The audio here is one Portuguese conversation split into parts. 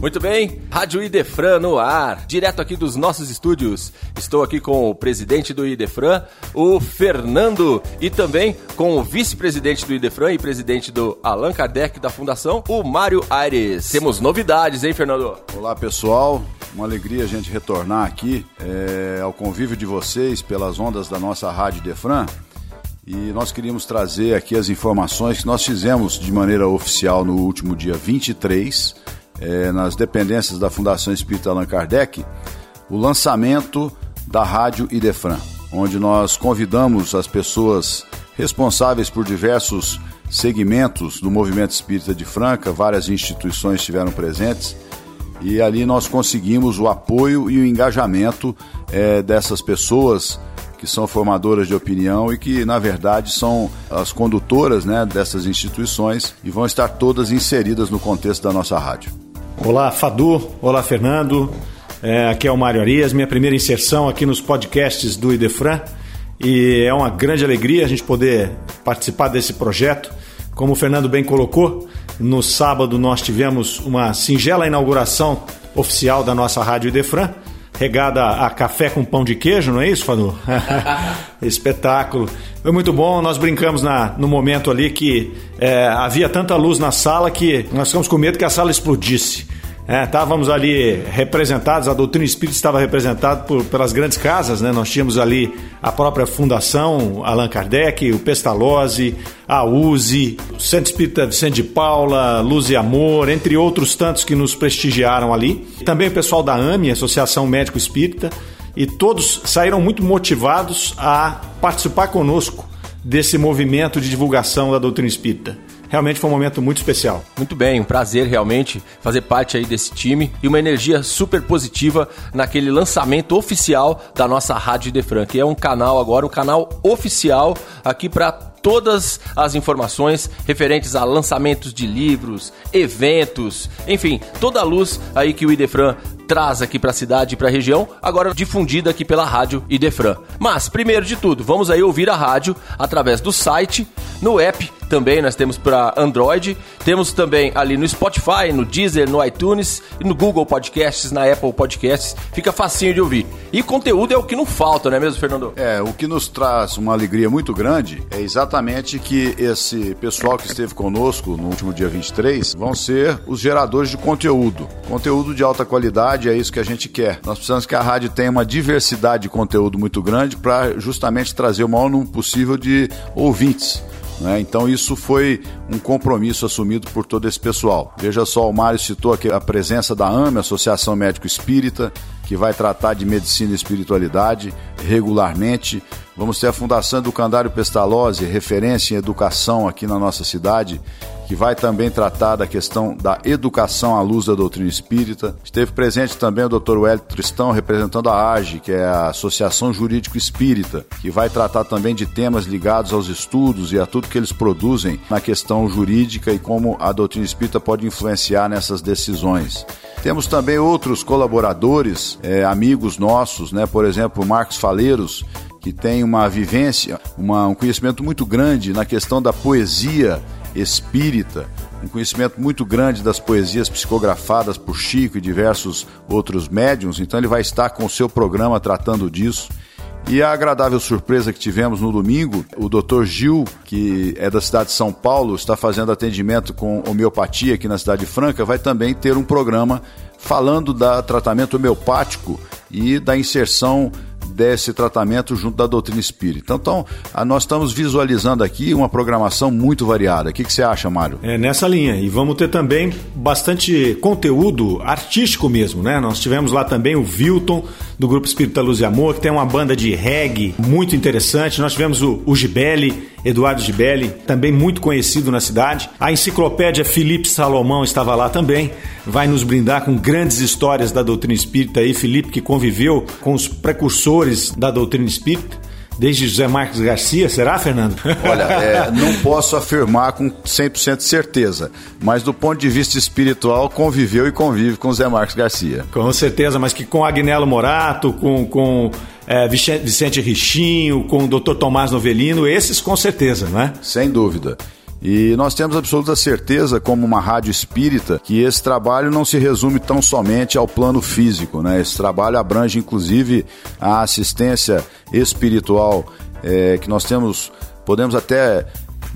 Muito bem, Rádio Idefran no ar, direto aqui dos nossos estúdios. Estou aqui com o presidente do Idefran, o Fernando, e também com o vice-presidente do Idefran e presidente do Allan Kardec da Fundação, o Mário Aires. Temos novidades, hein, Fernando? Olá, pessoal. Uma alegria a gente retornar aqui é, ao convívio de vocês pelas ondas da nossa Rádio Idefran. E nós queríamos trazer aqui as informações que nós fizemos de maneira oficial no último dia 23 é, nas dependências da Fundação Espírita Allan Kardec, o lançamento da Rádio Idefran, onde nós convidamos as pessoas responsáveis por diversos segmentos do movimento espírita de Franca, várias instituições estiveram presentes, e ali nós conseguimos o apoio e o engajamento é, dessas pessoas que são formadoras de opinião e que, na verdade, são as condutoras né, dessas instituições e vão estar todas inseridas no contexto da nossa rádio. Olá, Fadu. Olá, Fernando. É, aqui é o Mário Arias, minha primeira inserção aqui nos podcasts do Idefran. E é uma grande alegria a gente poder participar desse projeto. Como o Fernando bem colocou, no sábado nós tivemos uma singela inauguração oficial da nossa Rádio Idefran regada a café com pão de queijo, não é isso, Fanu? Espetáculo. Foi muito bom, nós brincamos na, no momento ali que é, havia tanta luz na sala que nós ficamos com medo que a sala explodisse. É, estávamos ali representados, a doutrina espírita estava representada por, pelas grandes casas, né? Nós tínhamos ali a própria fundação, Allan Kardec, o Pestalozzi, a USE, o Centro Espírita Vicente de Paula, Luz e Amor, entre outros tantos que nos prestigiaram ali. Também o pessoal da AME, Associação Médico Espírita, e todos saíram muito motivados a participar conosco desse movimento de divulgação da doutrina espírita realmente foi um momento muito especial. Muito bem, um prazer realmente fazer parte aí desse time e uma energia super positiva naquele lançamento oficial da nossa Rádio Defran, que é um canal agora, um canal oficial aqui para todas as informações referentes a lançamentos de livros, eventos, enfim, toda a luz aí que o Idefran traz aqui para a cidade e para a região, agora difundida aqui pela rádio Idefran. Mas, primeiro de tudo, vamos aí ouvir a rádio através do site, no app também nós temos para Android, temos também ali no Spotify, no Deezer, no iTunes no Google Podcasts, na Apple Podcasts, fica facinho de ouvir. E conteúdo é o que não falta, não é mesmo, Fernando? É, o que nos traz uma alegria muito grande é exatamente que esse pessoal que esteve conosco no último dia 23 vão ser os geradores de conteúdo. Conteúdo de alta qualidade, é isso que a gente quer. Nós precisamos que a rádio tenha uma diversidade de conteúdo muito grande para justamente trazer o maior número possível de ouvintes. Né? Então isso foi um compromisso assumido por todo esse pessoal. Veja só, o Mário citou aqui a presença da AME, Associação Médico Espírita, que vai tratar de medicina e espiritualidade regularmente. Vamos ter a Fundação do Candário Pestalozzi, referência em educação aqui na nossa cidade, que vai também tratar da questão da educação à luz da doutrina espírita. Esteve presente também o Dr. Wellington Tristão, representando a AGE, que é a Associação Jurídico Espírita, que vai tratar também de temas ligados aos estudos e a tudo que eles produzem na questão jurídica e como a doutrina espírita pode influenciar nessas decisões. Temos também outros colaboradores, é, amigos nossos, né? por exemplo, Marcos Faleiros, que tem uma vivência, uma, um conhecimento muito grande na questão da poesia espírita, um conhecimento muito grande das poesias psicografadas por Chico e diversos outros médiums, então ele vai estar com o seu programa tratando disso. E a agradável surpresa que tivemos no domingo, o Dr. Gil, que é da cidade de São Paulo, está fazendo atendimento com homeopatia aqui na cidade de Franca, vai também ter um programa falando da tratamento homeopático e da inserção desse tratamento junto da doutrina espírita. Então, nós estamos visualizando aqui uma programação muito variada. O que, que você acha, Mário? É nessa linha. E vamos ter também bastante conteúdo artístico mesmo, né? Nós tivemos lá também o Vilton, do Grupo Espírita Luz e Amor, que tem uma banda de reggae muito interessante. Nós tivemos o, o Gibelli, Eduardo Gibelli, também muito conhecido na cidade. A enciclopédia Felipe Salomão estava lá também. Vai nos brindar com grandes histórias da doutrina espírita aí. Felipe, que conviveu com os precursores da doutrina espírita desde José Marcos Garcia, será, Fernando? Olha, é, não posso afirmar com 100% de certeza, mas do ponto de vista espiritual, conviveu e convive com José Marcos Garcia. Com certeza, mas que com Agnello Morato, com, com é, Vicente Richinho, com o Dr. Tomás Novelino, esses com certeza, não é? Sem dúvida. E nós temos absoluta certeza, como uma rádio espírita, que esse trabalho não se resume tão somente ao plano físico, né? Esse trabalho abrange inclusive a assistência espiritual é, que nós temos, podemos até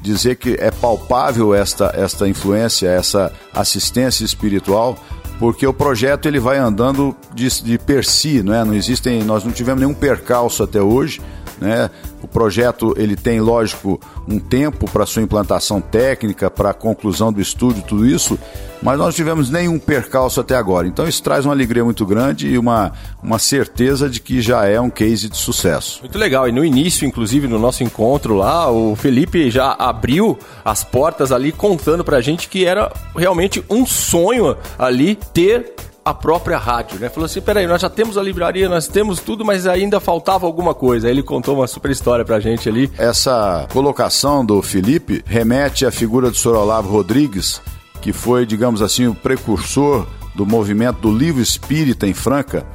dizer que é palpável esta, esta influência, essa assistência espiritual, porque o projeto ele vai andando de, de per si, não é? Não existem, nós não tivemos nenhum percalço até hoje, né? O projeto ele tem, lógico, um tempo para sua implantação técnica, para a conclusão do estúdio, tudo isso, mas nós não tivemos nenhum percalço até agora. Então isso traz uma alegria muito grande e uma, uma certeza de que já é um case de sucesso. Muito legal. E no início, inclusive, no nosso encontro lá, o Felipe já abriu as portas ali contando pra gente que era realmente um sonho ali ter a própria rádio, né? Falou assim: peraí, nós já temos a livraria, nós temos tudo, mas ainda faltava alguma coisa. Aí ele contou uma super história pra gente ali. Essa colocação do Felipe remete à figura do Sr. Olavo Rodrigues, que foi, digamos assim, o precursor do movimento do livro espírita em Franca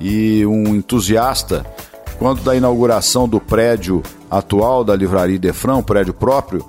e um entusiasta. Quando da inauguração do prédio atual da Livraria Defrão, um prédio próprio,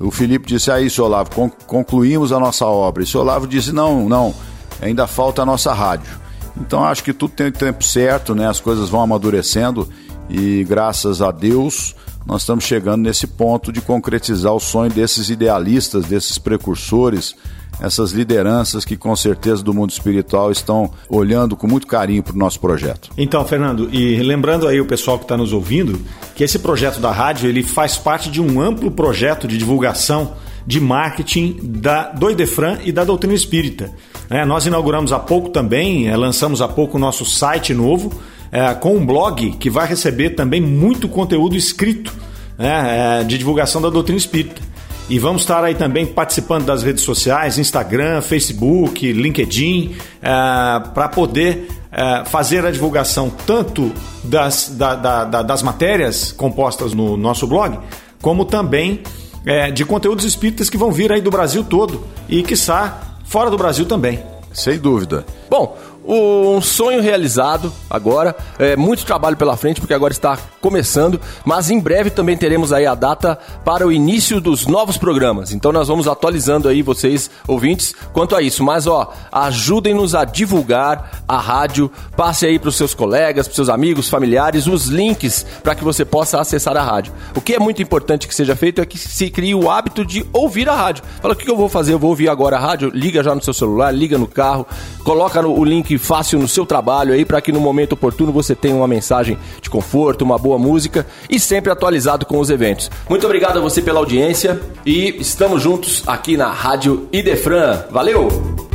o Felipe disse: Aí, senhor Olavo, concluímos a nossa obra. E o senhor Olavo disse: Não, não ainda falta a nossa rádio. Então acho que tudo tem o tempo certo, né? As coisas vão amadurecendo e graças a Deus nós estamos chegando nesse ponto de concretizar o sonho desses idealistas, desses precursores, essas lideranças que com certeza do mundo espiritual estão olhando com muito carinho para o nosso projeto. Então, Fernando, e lembrando aí o pessoal que está nos ouvindo, que esse projeto da rádio ele faz parte de um amplo projeto de divulgação de marketing da do Idefran e da doutrina espírita. É, nós inauguramos há pouco também, é, lançamos há pouco o nosso site novo, é, com um blog que vai receber também muito conteúdo escrito né, é, de divulgação da doutrina espírita. E vamos estar aí também participando das redes sociais, Instagram, Facebook, LinkedIn, é, para poder é, fazer a divulgação tanto das, da, da, da, das matérias compostas no nosso blog, como também é, de conteúdos espíritas que vão vir aí do Brasil todo e, quiçá, fora do Brasil também. Sem dúvida. Bom, um sonho realizado agora, é, muito trabalho pela frente, porque agora está começando, mas em breve também teremos aí a data para o início dos novos programas. Então nós vamos atualizando aí vocês, ouvintes, quanto a isso. Mas ó, ajudem-nos a divulgar a rádio, passe aí para os seus colegas, para seus amigos, familiares, os links para que você possa acessar a rádio. O que é muito importante que seja feito é que se crie o hábito de ouvir a rádio. Fala, o que eu vou fazer? Eu vou ouvir agora a rádio? Liga já no seu celular, liga no carro, coloca o link fácil no seu trabalho aí para que no momento oportuno você tenha uma mensagem de conforto, uma boa música e sempre atualizado com os eventos. Muito obrigado a você pela audiência e estamos juntos aqui na Rádio Idefran. Valeu!